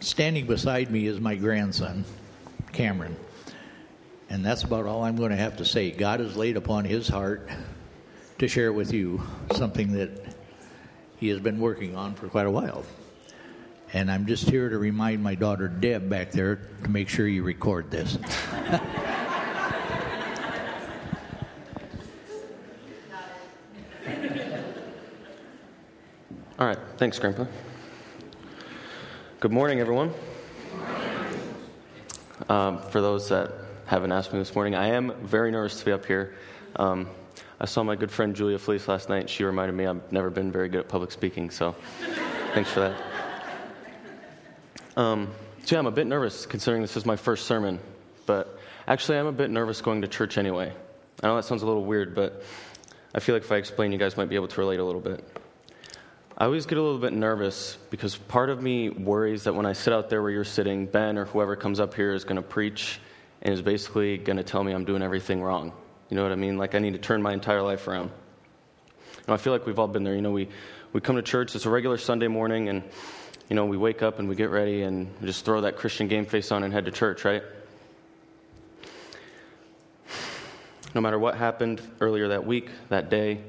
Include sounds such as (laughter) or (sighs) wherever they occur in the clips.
standing beside me is my grandson, Cameron. And that's about all I'm going to have to say. God has laid upon his heart to share with you something that he has been working on for quite a while. And I'm just here to remind my daughter Deb back there to make sure you record this. All right, thanks, Grandpa. Good morning, everyone. Um, for those that haven't asked me this morning, I am very nervous to be up here. Um, I saw my good friend Julia Felice last night. She reminded me I've never been very good at public speaking, so (laughs) thanks for that. Um, so, yeah, I'm a bit nervous considering this is my first sermon, but actually, I'm a bit nervous going to church anyway. I know that sounds a little weird, but I feel like if I explain, you guys might be able to relate a little bit. I always get a little bit nervous because part of me worries that when I sit out there where you're sitting, Ben or whoever comes up here is going to preach and is basically going to tell me I'm doing everything wrong. You know what I mean? Like I need to turn my entire life around. And I feel like we've all been there. You know, we, we come to church, it's a regular Sunday morning, and, you know, we wake up and we get ready and just throw that Christian game face on and head to church, right? No matter what happened earlier that week, that day, you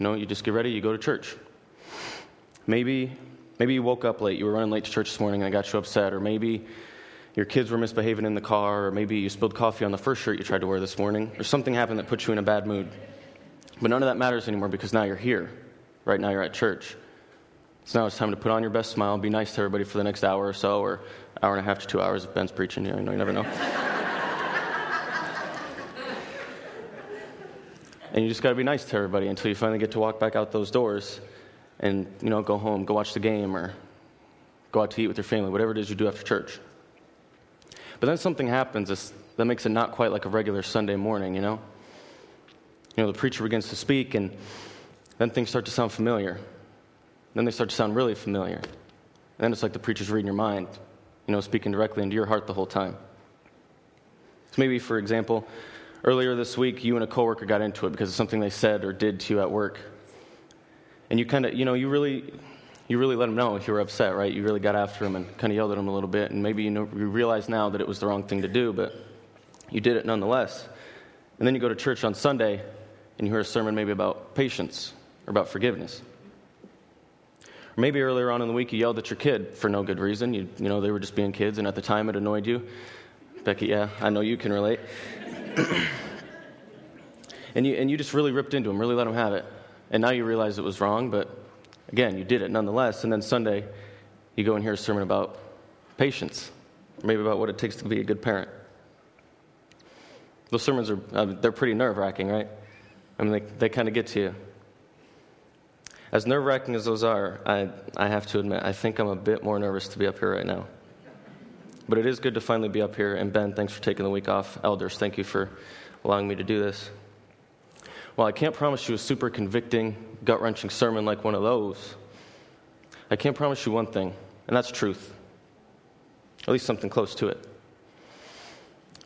know, you just get ready, you go to church. Maybe, maybe you woke up late, you were running late to church this morning and I got you upset, or maybe your kids were misbehaving in the car, or maybe you spilled coffee on the first shirt you tried to wear this morning, or something happened that put you in a bad mood. But none of that matters anymore because now you're here. Right now you're at church. So now it's time to put on your best smile, be nice to everybody for the next hour or so, or hour and a half to two hours if Ben's preaching. You know, you never know. (laughs) and you just got to be nice to everybody until you finally get to walk back out those doors and you know go home, go watch the game, or go out to eat with your family, whatever it is you do after church. But then something happens that makes it not quite like a regular Sunday morning, you know? You know, the preacher begins to speak, and then things start to sound familiar. Then they start to sound really familiar. And then it's like the preacher's reading your mind, you know, speaking directly into your heart the whole time. So maybe, for example, earlier this week, you and a coworker got into it because of something they said or did to you at work. And you kind of, you know, you really, you really let him know if you were upset, right? You really got after him and kind of yelled at him a little bit, and maybe you, know, you realize now that it was the wrong thing to do, but you did it nonetheless. And then you go to church on Sunday and you hear a sermon maybe about patience or about forgiveness. Or maybe earlier on in the week you yelled at your kid for no good reason. You, you know, they were just being kids, and at the time it annoyed you. Becky, yeah, I know you can relate. (coughs) and, you, and you just really ripped into him, really let him have it. And now you realize it was wrong, but Again, you did it nonetheless. And then Sunday, you go and hear a sermon about patience, maybe about what it takes to be a good parent. Those sermons are uh, they're pretty nerve wracking, right? I mean, they, they kind of get to you. As nerve wracking as those are, I, I have to admit, I think I'm a bit more nervous to be up here right now. But it is good to finally be up here. And Ben, thanks for taking the week off. Elders, thank you for allowing me to do this. Well, I can't promise you a super convicting, gut wrenching sermon like one of those. I can't promise you one thing, and that's truth. At least something close to it.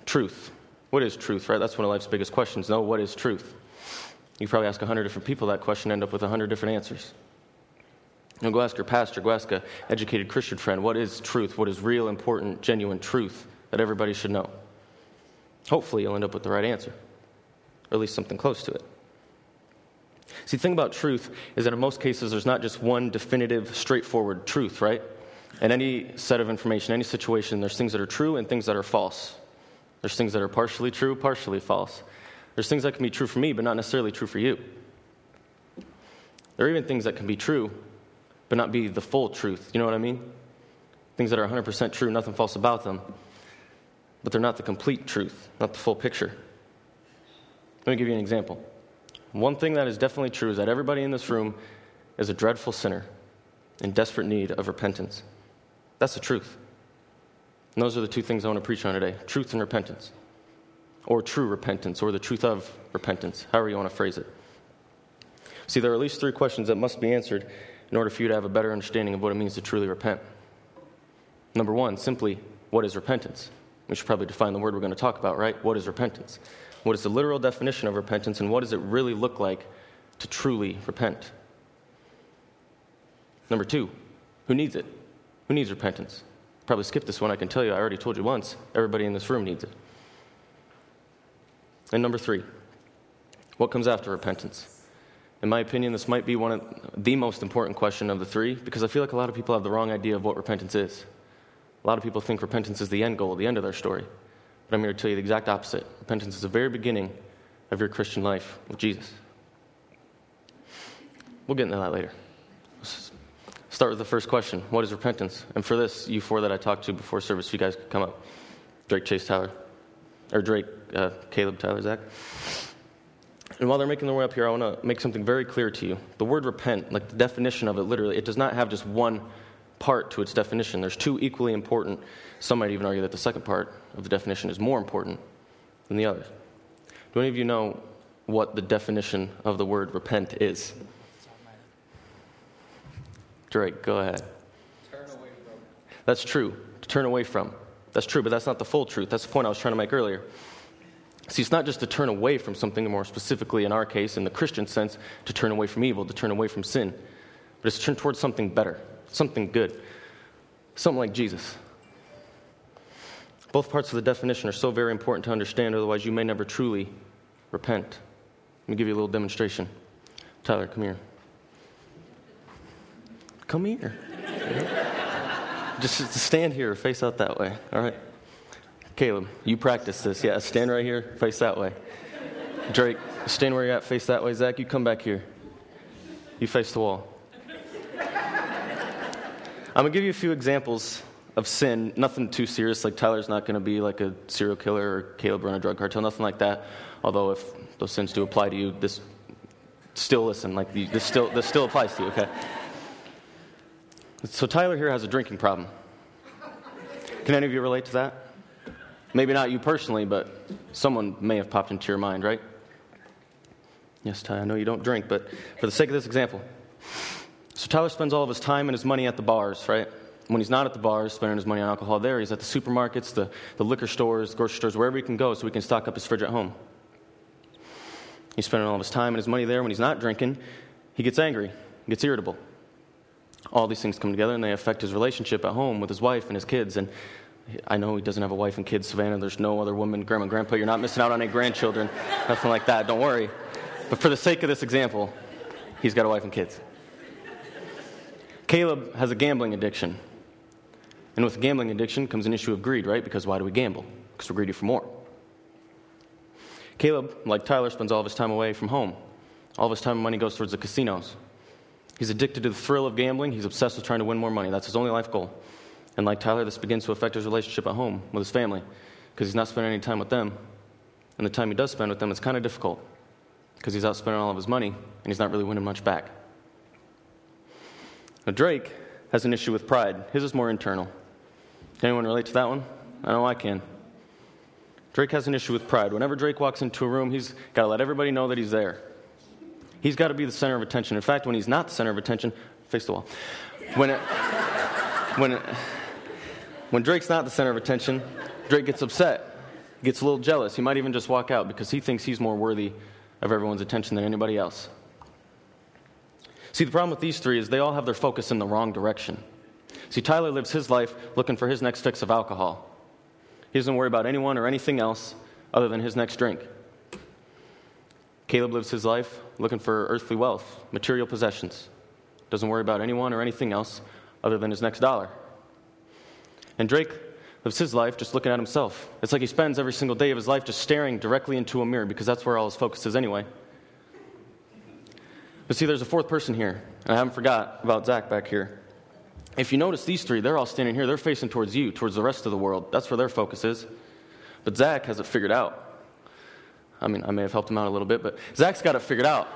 Truth. What is truth, right? That's one of life's biggest questions. No, what is truth? You probably ask 100 different people that question, end up with 100 different answers. Now go ask your pastor, go ask an educated Christian friend, what is truth? What is real, important, genuine truth that everybody should know? Hopefully, you'll end up with the right answer, or at least something close to it. See, the thing about truth is that in most cases, there's not just one definitive, straightforward truth, right? In any set of information, any situation, there's things that are true and things that are false. There's things that are partially true, partially false. There's things that can be true for me, but not necessarily true for you. There are even things that can be true, but not be the full truth. You know what I mean? Things that are 100% true, nothing false about them, but they're not the complete truth, not the full picture. Let me give you an example. One thing that is definitely true is that everybody in this room is a dreadful sinner in desperate need of repentance. That's the truth. And those are the two things I want to preach on today truth and repentance, or true repentance, or the truth of repentance, however you want to phrase it. See, there are at least three questions that must be answered in order for you to have a better understanding of what it means to truly repent. Number one, simply, what is repentance? We should probably define the word we're going to talk about, right? What is repentance? What is the literal definition of repentance, and what does it really look like to truly repent? Number two, who needs it? Who needs repentance? Probably skip this one, I can tell you. I already told you once. Everybody in this room needs it. And number three, what comes after repentance? In my opinion, this might be one of the most important question of the three because I feel like a lot of people have the wrong idea of what repentance is. A lot of people think repentance is the end goal, the end of their story. But I'm here to tell you the exact opposite. Repentance is the very beginning of your Christian life with Jesus. We'll get into that later. Let's start with the first question What is repentance? And for this, you four that I talked to before service, you guys could come up. Drake, Chase, Tyler. Or Drake, uh, Caleb, Tyler, Zach. And while they're making their way up here, I want to make something very clear to you. The word repent, like the definition of it, literally, it does not have just one part to its definition. There's two equally important. Some might even argue that the second part of the definition is more important than the other. Do any of you know what the definition of the word repent is? Drake, go ahead. Turn away from. That's true. To turn away from. That's true, but that's not the full truth. That's the point I was trying to make earlier. See, it's not just to turn away from something, more specifically in our case, in the Christian sense, to turn away from evil, to turn away from sin, but it's to turn towards something better, something good, something like Jesus. Both parts of the definition are so very important to understand, otherwise, you may never truly repent. Let me give you a little demonstration. Tyler, come here. Come here. just stand here, face out that way, all right? Caleb, you practice this. Yeah, stand right here, face that way. Drake, stand where you're at, face that way. Zach, you come back here. You face the wall. I'm going to give you a few examples of sin. Nothing too serious, like Tyler's not going to be like a serial killer or Caleb run a drug cartel, nothing like that. Although, if those sins do apply to you, this still listen, like this still, this still applies to you, okay? So, Tyler here has a drinking problem. Can any of you relate to that? Maybe not you personally, but someone may have popped into your mind, right? Yes, Ty, I know you don't drink, but for the sake of this example. So Tyler spends all of his time and his money at the bars, right? When he's not at the bars, spending his money on alcohol there, he's at the supermarkets, the, the liquor stores, grocery stores, wherever he can go so he can stock up his fridge at home. He's spending all of his time and his money there. When he's not drinking, he gets angry, gets irritable. All these things come together and they affect his relationship at home with his wife and his kids. And I know he doesn't have a wife and kids, Savannah. There's no other woman, grandma, grandpa. You're not missing out on any grandchildren, (laughs) nothing like that. Don't worry. But for the sake of this example, he's got a wife and kids. Caleb has a gambling addiction. And with gambling addiction comes an issue of greed, right? Because why do we gamble? Because we're greedy for more. Caleb, like Tyler, spends all of his time away from home. All of his time and money goes towards the casinos. He's addicted to the thrill of gambling. He's obsessed with trying to win more money. That's his only life goal. And like Tyler, this begins to affect his relationship at home with his family because he's not spending any time with them. And the time he does spend with them is kind of difficult because he's out spending all of his money and he's not really winning much back. Now, Drake has an issue with pride. His is more internal. Can anyone relate to that one? I know I can. Drake has an issue with pride. Whenever Drake walks into a room, he's got to let everybody know that he's there. He's got to be the center of attention. In fact, when he's not the center of attention, face the wall. When it, when it, when Drake's not the center of attention, Drake gets upset, gets a little jealous. He might even just walk out because he thinks he's more worthy of everyone's attention than anybody else. See, the problem with these three is they all have their focus in the wrong direction. See, Tyler lives his life looking for his next fix of alcohol. He doesn't worry about anyone or anything else other than his next drink. Caleb lives his life looking for earthly wealth, material possessions. Doesn't worry about anyone or anything else other than his next dollar. And Drake lives his life just looking at himself. It's like he spends every single day of his life just staring directly into a mirror because that's where all his focus is anyway. But see, there's a fourth person here, and I haven't forgot about Zach back here. If you notice these three, they're all standing here. They're facing towards you, towards the rest of the world. That's where their focus is. But Zach has it figured out. I mean, I may have helped him out a little bit, but Zach's got it figured out.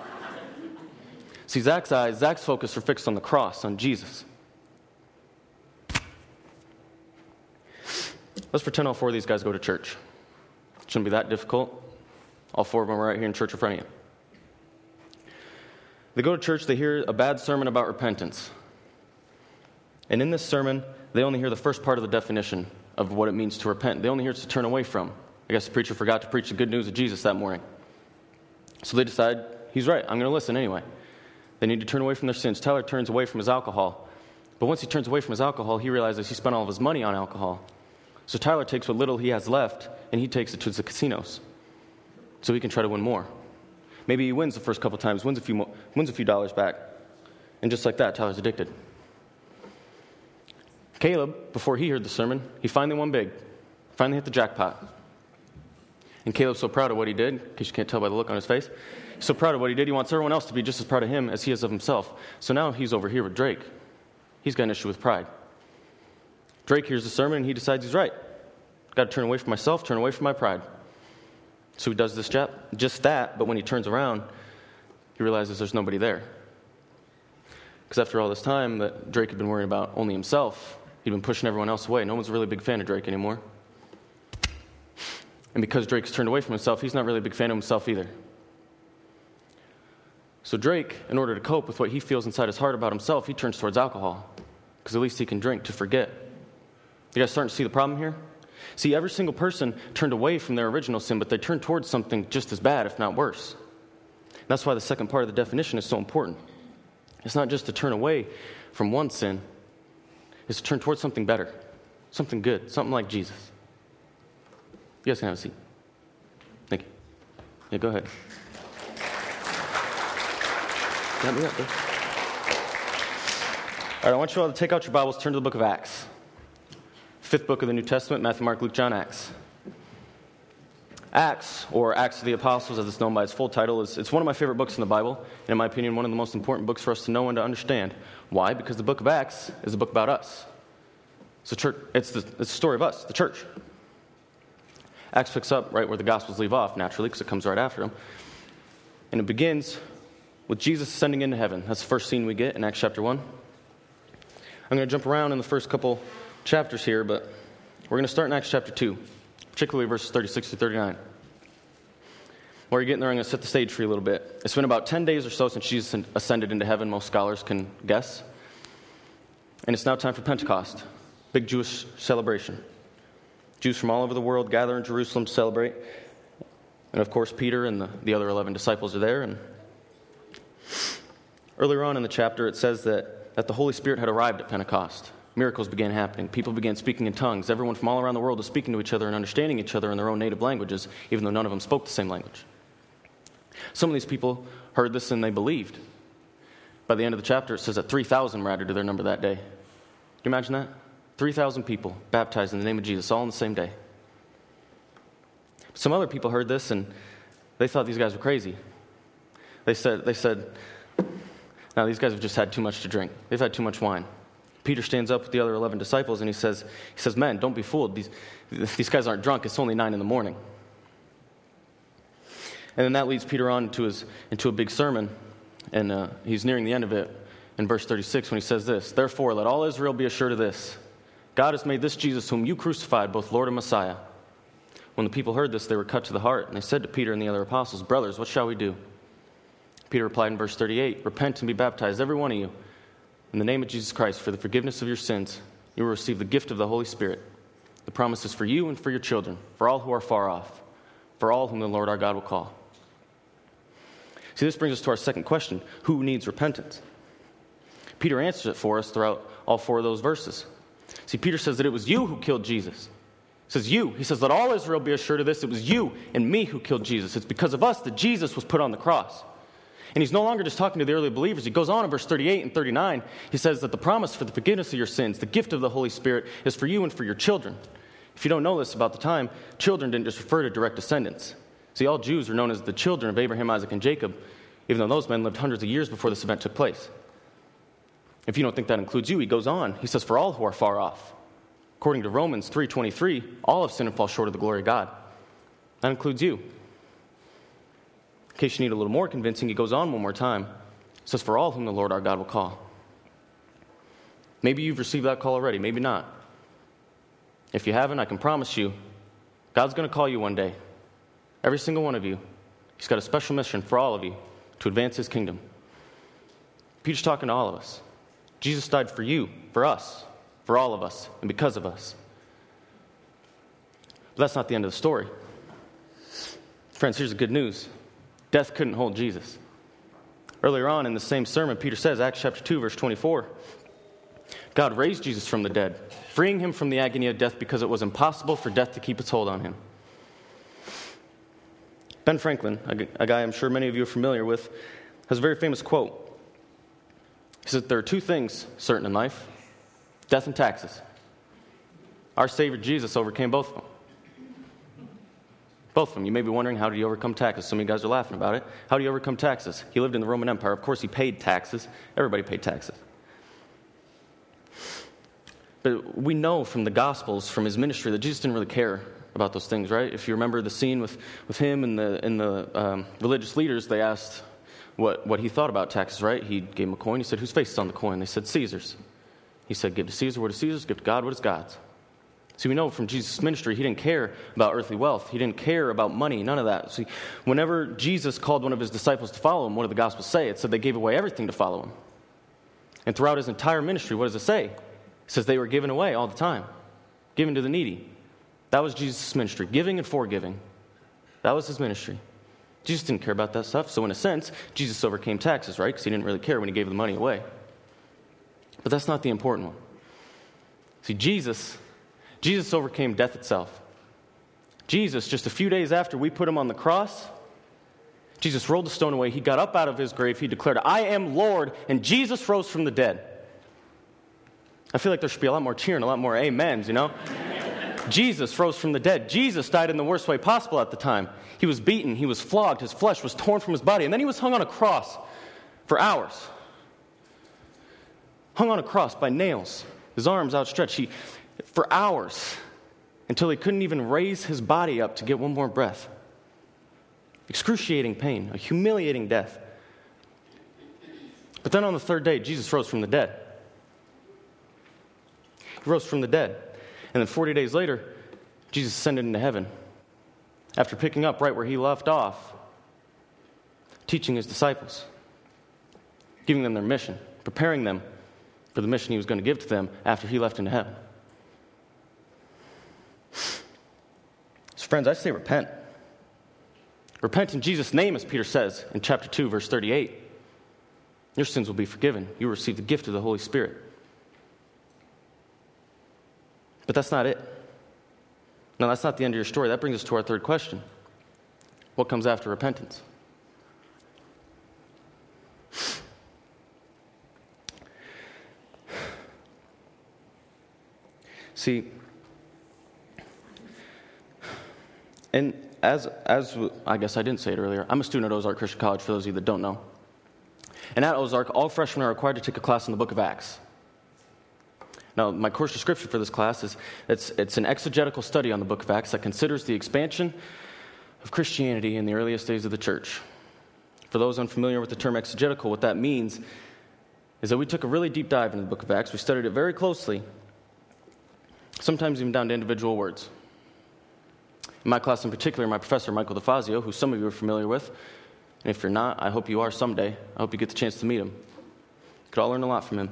See, Zach's eyes, Zach's focus are fixed on the cross, on Jesus. Let's pretend all four of these guys go to church. Shouldn't be that difficult. All four of them are right here in church in front of you. They go to church, they hear a bad sermon about repentance. And in this sermon, they only hear the first part of the definition of what it means to repent. They only hear it's to turn away from. I guess the preacher forgot to preach the good news of Jesus that morning. So they decide, he's right, I'm going to listen anyway. They need to turn away from their sins. Tyler turns away from his alcohol But once he turns away from his alcohol, he realizes he spent all of his money on alcohol. So Tyler takes what little he has left and he takes it to the casinos so he can try to win more. Maybe he wins the first couple times, wins a few, more, wins a few dollars back. And just like that, Tyler's addicted. Caleb, before he heard the sermon, he finally won big, finally hit the jackpot. And Caleb's so proud of what he did, because you can't tell by the look on his face, he's so proud of what he did, he wants everyone else to be just as proud of him as he is of himself. So now he's over here with Drake. He's got an issue with pride. Drake hears the sermon and he decides he's right. Got to turn away from myself, turn away from my pride. So he does this job, just that, but when he turns around, he realizes there's nobody there. Because after all this time that Drake had been worrying about only himself, he'd been pushing everyone else away. No one's a really big fan of Drake anymore. And because Drake's turned away from himself, he's not really a big fan of himself either. So Drake, in order to cope with what he feels inside his heart about himself, he turns towards alcohol. Because at least he can drink to forget. You guys starting to see the problem here? See, every single person turned away from their original sin, but they turned towards something just as bad, if not worse. That's why the second part of the definition is so important. It's not just to turn away from one sin, it's to turn towards something better, something good, something like Jesus. You guys can have a seat. Thank you. Yeah, go ahead. All right, I want you all to take out your Bibles, turn to the book of Acts. Fifth book of the New Testament Matthew, Mark, Luke, John, Acts. Acts, or Acts of the Apostles, as it's known by its full title, is it's one of my favorite books in the Bible, and in my opinion, one of the most important books for us to know and to understand. Why? Because the book of Acts is a book about us. It's the church. It's the, it's the story of us, the church. Acts picks up right where the Gospels leave off, naturally, because it comes right after them. And it begins with Jesus ascending into heaven. That's the first scene we get in Acts chapter 1. I'm going to jump around in the first couple chapters here, but we're going to start in Acts chapter 2 particularly verses 36 to 39. While you're getting there, I'm going to set the stage for you a little bit. It's been about 10 days or so since Jesus ascended into heaven, most scholars can guess. And it's now time for Pentecost, big Jewish celebration. Jews from all over the world gather in Jerusalem to celebrate. And of course, Peter and the, the other 11 disciples are there. And earlier on in the chapter, it says that, that the Holy Spirit had arrived at Pentecost miracles began happening. People began speaking in tongues. Everyone from all around the world was speaking to each other and understanding each other in their own native languages, even though none of them spoke the same language. Some of these people heard this and they believed. By the end of the chapter, it says that 3,000 were added to their number that day. Can you imagine that? 3,000 people baptized in the name of Jesus all on the same day. Some other people heard this and they thought these guys were crazy. They said, they said, now these guys have just had too much to drink. They've had too much wine. Peter stands up with the other 11 disciples and he says, he says Men, don't be fooled. These, these guys aren't drunk. It's only 9 in the morning. And then that leads Peter on into, his, into a big sermon. And uh, he's nearing the end of it in verse 36 when he says this Therefore, let all Israel be assured of this God has made this Jesus, whom you crucified, both Lord and Messiah. When the people heard this, they were cut to the heart, and they said to Peter and the other apostles, Brothers, what shall we do? Peter replied in verse 38 Repent and be baptized, every one of you in the name of Jesus Christ, for the forgiveness of your sins, you will receive the gift of the Holy Spirit. The promise is for you and for your children, for all who are far off, for all whom the Lord our God will call. See, this brings us to our second question who needs repentance? Peter answers it for us throughout all four of those verses. See, Peter says that it was you who killed Jesus. He says, You. He says, Let all Israel be assured of this. It was you and me who killed Jesus. It's because of us that Jesus was put on the cross. And he's no longer just talking to the early believers. He goes on in verse 38 and 39. He says that the promise for the forgiveness of your sins, the gift of the Holy Spirit, is for you and for your children. If you don't know this about the time, children didn't just refer to direct descendants. See, all Jews are known as the children of Abraham, Isaac, and Jacob, even though those men lived hundreds of years before this event took place. If you don't think that includes you, he goes on. He says, For all who are far off. According to Romans 3.23, all have sinned and fall short of the glory of God. That includes you. In case you need a little more convincing, it goes on one more time. It says, For all whom the Lord our God will call. Maybe you've received that call already, maybe not. If you haven't, I can promise you, God's going to call you one day. Every single one of you. He's got a special mission for all of you to advance his kingdom. Peter's talking to all of us. Jesus died for you, for us, for all of us, and because of us. But that's not the end of the story. Friends, here's the good news Death couldn't hold Jesus. Earlier on in the same sermon, Peter says, Acts chapter 2, verse 24, God raised Jesus from the dead, freeing him from the agony of death because it was impossible for death to keep its hold on him. Ben Franklin, a guy I'm sure many of you are familiar with, has a very famous quote. He said, There are two things certain in life death and taxes. Our Savior Jesus overcame both of them. Both of them. You may be wondering, how did he overcome taxes? Some of you guys are laughing about it. How did he overcome taxes? He lived in the Roman Empire. Of course, he paid taxes. Everybody paid taxes. But we know from the Gospels, from his ministry, that Jesus didn't really care about those things, right? If you remember the scene with, with him and the, and the um, religious leaders, they asked what, what he thought about taxes, right? He gave them a coin. He said, Whose face is on the coin? They said, Caesar's. He said, Give to Caesar what is Caesar's, give to God what is God's. See, we know from Jesus' ministry, he didn't care about earthly wealth. He didn't care about money, none of that. See, whenever Jesus called one of his disciples to follow him, what did the Gospels say? It said they gave away everything to follow him. And throughout his entire ministry, what does it say? It says they were given away all the time, given to the needy. That was Jesus' ministry, giving and forgiving. That was his ministry. Jesus didn't care about that stuff. So, in a sense, Jesus overcame taxes, right? Because he didn't really care when he gave the money away. But that's not the important one. See, Jesus Jesus overcame death itself. Jesus, just a few days after we put him on the cross, Jesus rolled the stone away. He got up out of his grave. He declared, I am Lord, and Jesus rose from the dead. I feel like there should be a lot more cheering, a lot more amens, you know? (laughs) Jesus rose from the dead. Jesus died in the worst way possible at the time. He was beaten, he was flogged, his flesh was torn from his body, and then he was hung on a cross for hours. Hung on a cross by nails, his arms outstretched. He, for hours until he couldn't even raise his body up to get one more breath. Excruciating pain, a humiliating death. But then on the third day, Jesus rose from the dead. He rose from the dead. And then 40 days later, Jesus ascended into heaven after picking up right where he left off, teaching his disciples, giving them their mission, preparing them for the mission he was going to give to them after he left into heaven. Friends, I say repent. Repent in Jesus' name, as Peter says in chapter 2, verse 38. Your sins will be forgiven. You will receive the gift of the Holy Spirit. But that's not it. No, that's not the end of your story. That brings us to our third question What comes after repentance? (sighs) See, And as, as I guess I didn't say it earlier, I'm a student at Ozark Christian College, for those of you that don't know. And at Ozark, all freshmen are required to take a class in the book of Acts. Now, my course description for this class is it's, it's an exegetical study on the book of Acts that considers the expansion of Christianity in the earliest days of the church. For those unfamiliar with the term exegetical, what that means is that we took a really deep dive into the book of Acts. We studied it very closely, sometimes even down to individual words. In my class in particular, my professor, Michael DeFazio, who some of you are familiar with, and if you're not, I hope you are someday. I hope you get the chance to meet him. Could all learn a lot from him.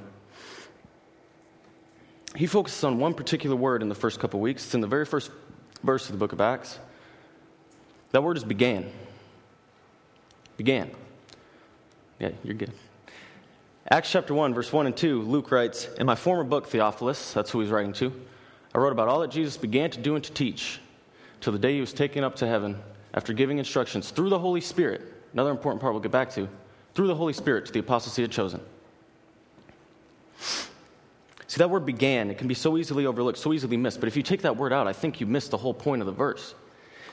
He focuses on one particular word in the first couple weeks. It's in the very first verse of the book of Acts. That word is began. Began. Yeah, you're good. Acts chapter 1, verse 1 and 2, Luke writes In my former book, Theophilus, that's who he's writing to, I wrote about all that Jesus began to do and to teach till the day he was taken up to heaven after giving instructions through the Holy Spirit. Another important part we'll get back to through the Holy Spirit to the apostles he had chosen. See, that word began. It can be so easily overlooked, so easily missed. But if you take that word out, I think you miss the whole point of the verse.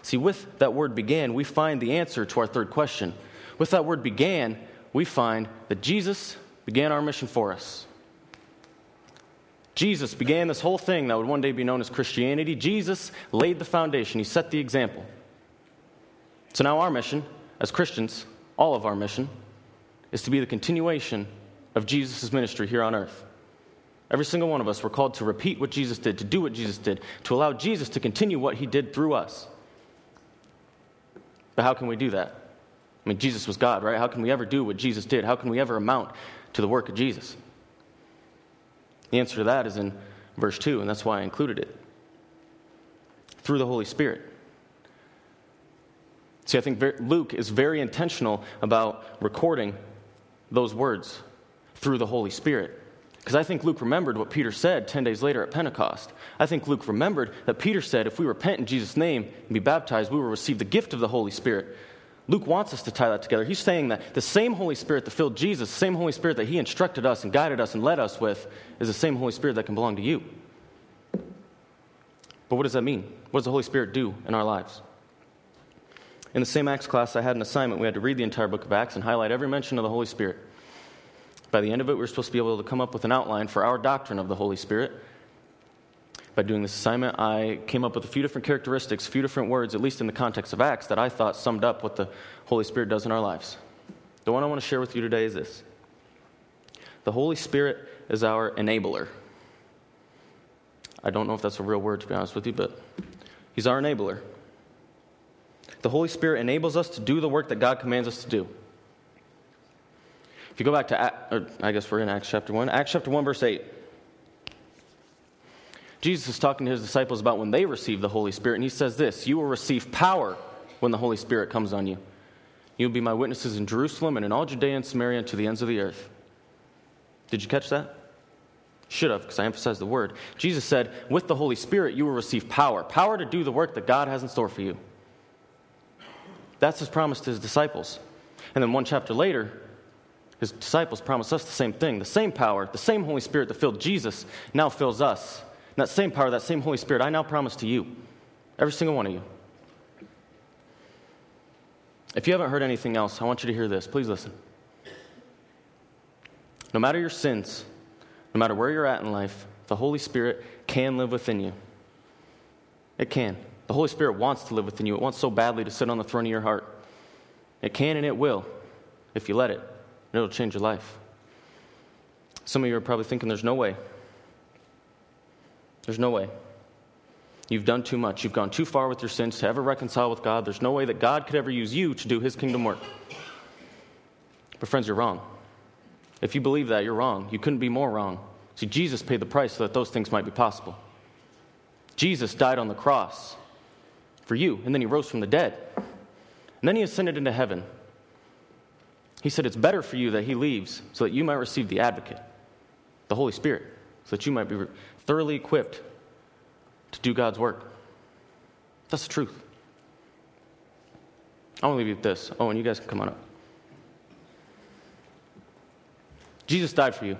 See, with that word began, we find the answer to our third question. With that word began, we find that Jesus began our mission for us. Jesus began this whole thing that would one day be known as Christianity. Jesus laid the foundation, he set the example. So now our mission as Christians, all of our mission, is to be the continuation of Jesus' ministry here on earth. Every single one of us, we're called to repeat what Jesus did, to do what Jesus did, to allow Jesus to continue what he did through us. But how can we do that? I mean, Jesus was God, right? How can we ever do what Jesus did? How can we ever amount to the work of Jesus? The answer to that is in verse 2, and that's why I included it. Through the Holy Spirit. See, I think Luke is very intentional about recording those words through the Holy Spirit. Because I think Luke remembered what Peter said 10 days later at Pentecost. I think Luke remembered that Peter said, if we repent in Jesus' name and be baptized, we will receive the gift of the Holy Spirit. Luke wants us to tie that together. He's saying that the same Holy Spirit that filled Jesus, the same Holy Spirit that he instructed us and guided us and led us with, is the same Holy Spirit that can belong to you. But what does that mean? What does the Holy Spirit do in our lives? In the same Acts class, I had an assignment. We had to read the entire book of Acts and highlight every mention of the Holy Spirit. By the end of it, we were supposed to be able to come up with an outline for our doctrine of the Holy Spirit. By doing this assignment, I came up with a few different characteristics, a few different words, at least in the context of Acts, that I thought summed up what the Holy Spirit does in our lives. The one I want to share with you today is this The Holy Spirit is our enabler. I don't know if that's a real word, to be honest with you, but He's our enabler. The Holy Spirit enables us to do the work that God commands us to do. If you go back to, I guess we're in Acts chapter 1, Acts chapter 1, verse 8. Jesus is talking to his disciples about when they receive the Holy Spirit, and he says this You will receive power when the Holy Spirit comes on you. You will be my witnesses in Jerusalem and in all Judea and Samaria and to the ends of the earth. Did you catch that? Should have, because I emphasized the word. Jesus said, With the Holy Spirit, you will receive power power to do the work that God has in store for you. That's his promise to his disciples. And then one chapter later, his disciples promise us the same thing. The same power, the same Holy Spirit that filled Jesus now fills us. That same power, that same Holy Spirit, I now promise to you, every single one of you. If you haven't heard anything else, I want you to hear this. Please listen. No matter your sins, no matter where you're at in life, the Holy Spirit can live within you. It can. The Holy Spirit wants to live within you. It wants so badly to sit on the throne of your heart. It can and it will if you let it. It'll change your life. Some of you are probably thinking there's no way. There's no way. You've done too much. You've gone too far with your sins to ever reconcile with God. There's no way that God could ever use you to do his kingdom work. But, friends, you're wrong. If you believe that, you're wrong. You couldn't be more wrong. See, Jesus paid the price so that those things might be possible. Jesus died on the cross for you, and then he rose from the dead. And then he ascended into heaven. He said, It's better for you that he leaves so that you might receive the advocate, the Holy Spirit, so that you might be thoroughly equipped to do God's work. That's the truth. I want to leave you with this. Oh, and you guys can come on up. Jesus died for you,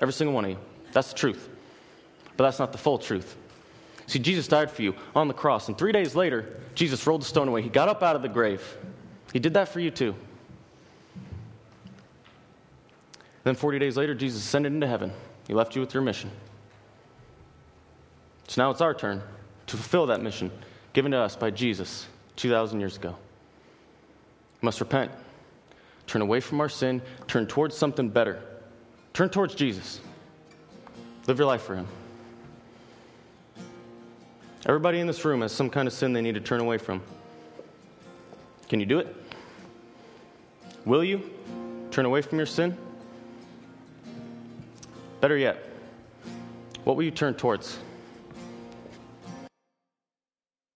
every single one of you. That's the truth. But that's not the full truth. See, Jesus died for you on the cross, and three days later, Jesus rolled the stone away. He got up out of the grave. He did that for you too. Then 40 days later, Jesus ascended into heaven. He left you with your mission. So now it's our turn to fulfill that mission given to us by Jesus 2,000 years ago. We must repent, turn away from our sin, turn towards something better, turn towards Jesus. Live your life for Him. Everybody in this room has some kind of sin they need to turn away from. Can you do it? Will you turn away from your sin? Better yet, what will you turn towards?